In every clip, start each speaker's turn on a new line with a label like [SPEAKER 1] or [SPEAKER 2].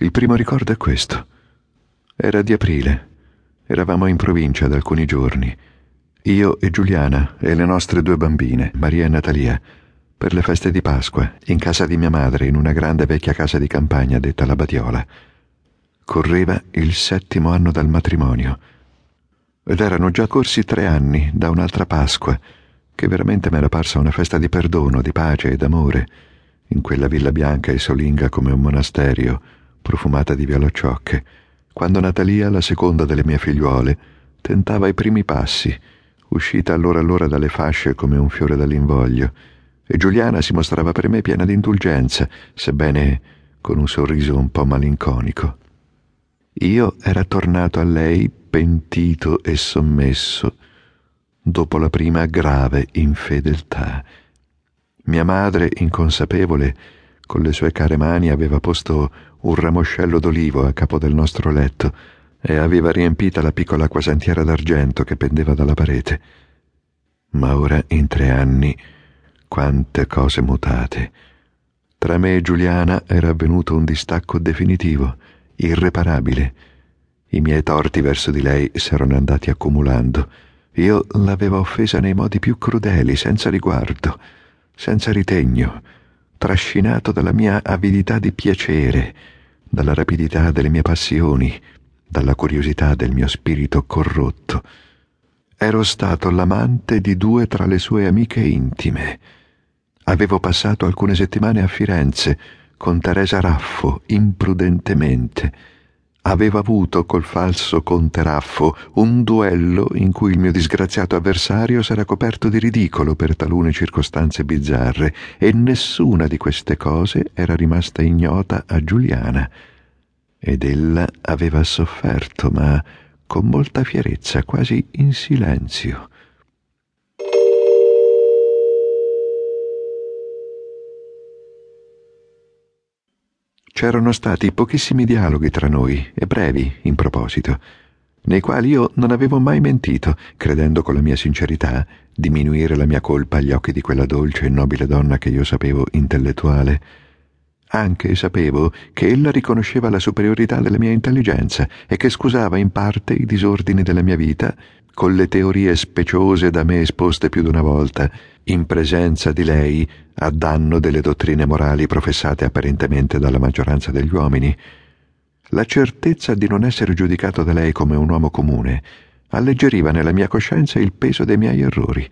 [SPEAKER 1] Il primo ricordo è questo. Era di aprile. Eravamo in provincia da alcuni giorni. Io e Giuliana e le nostre due bambine, Maria e Natalia, per le feste di Pasqua, in casa di mia madre, in una grande vecchia casa di campagna detta La Badiola. Correva il settimo anno dal matrimonio. Ed erano già corsi tre anni da un'altra Pasqua, che veramente m'era parsa una festa di perdono, di pace e d'amore, in quella villa bianca e solinga come un monastero, profumata di violacciocche, quando Natalia, la seconda delle mie figliuole, tentava i primi passi, uscita allora allora dalle fasce come un fiore dall'invoglio, e Giuliana si mostrava per me piena di indulgenza, sebbene con un sorriso un po' malinconico. Io era tornato a lei pentito e sommesso, dopo la prima grave infedeltà. Mia madre, inconsapevole, con le sue care mani aveva posto un ramoscello d'olivo a capo del nostro letto e aveva riempita la piccola acquasantiera d'argento che pendeva dalla parete. Ma ora, in tre anni, quante cose mutate. Tra me e Giuliana era avvenuto un distacco definitivo, irreparabile. I miei torti verso di lei s'erano andati accumulando. Io l'aveva offesa nei modi più crudeli, senza riguardo, senza ritegno trascinato dalla mia avidità di piacere, dalla rapidità delle mie passioni, dalla curiosità del mio spirito corrotto. Ero stato l'amante di due tra le sue amiche intime. Avevo passato alcune settimane a Firenze con Teresa Raffo imprudentemente aveva avuto col falso conte Raffo un duello in cui il mio disgraziato avversario s'era coperto di ridicolo per talune circostanze bizzarre e nessuna di queste cose era rimasta ignota a Giuliana. Ed ella aveva sofferto, ma con molta fierezza, quasi in silenzio. C'erano stati pochissimi dialoghi tra noi, e brevi, in proposito, nei quali io non avevo mai mentito, credendo con la mia sincerità diminuire la mia colpa agli occhi di quella dolce e nobile donna che io sapevo intellettuale. Anche sapevo che ella riconosceva la superiorità della mia intelligenza e che scusava in parte i disordini della mia vita con le teorie speciose da me esposte più d'una volta, in presenza di lei, a danno delle dottrine morali professate apparentemente dalla maggioranza degli uomini. La certezza di non essere giudicato da lei come un uomo comune alleggeriva nella mia coscienza il peso dei miei errori.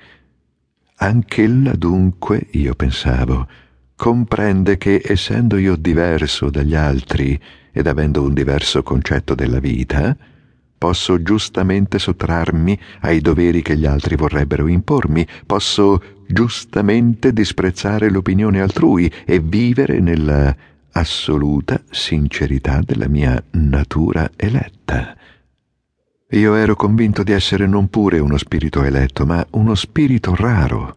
[SPEAKER 1] Anch'ella dunque, io pensavo, comprende che, essendo io diverso dagli altri ed avendo un diverso concetto della vita, Posso giustamente sottrarmi ai doveri che gli altri vorrebbero impormi, posso giustamente disprezzare l'opinione altrui e vivere nella assoluta sincerità della mia natura eletta. Io ero convinto di essere non pure uno spirito eletto, ma uno spirito raro,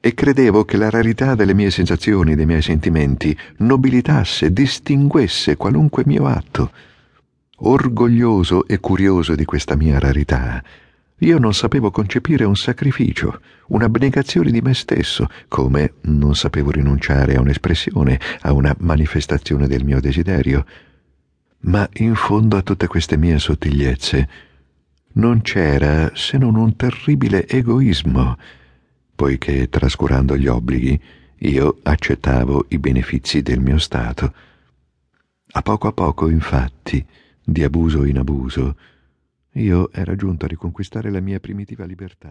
[SPEAKER 1] e credevo che la rarità delle mie sensazioni, dei miei sentimenti, nobilitasse, distinguesse qualunque mio atto orgoglioso e curioso di questa mia rarità, io non sapevo concepire un sacrificio, un'abnegazione di me stesso, come non sapevo rinunciare a un'espressione, a una manifestazione del mio desiderio. Ma in fondo a tutte queste mie sottigliezze non c'era se non un terribile egoismo, poiché trascurando gli obblighi io accettavo i benefizi del mio stato. A poco a poco, infatti, di abuso in abuso, io era giunto a riconquistare la mia primitiva libertà.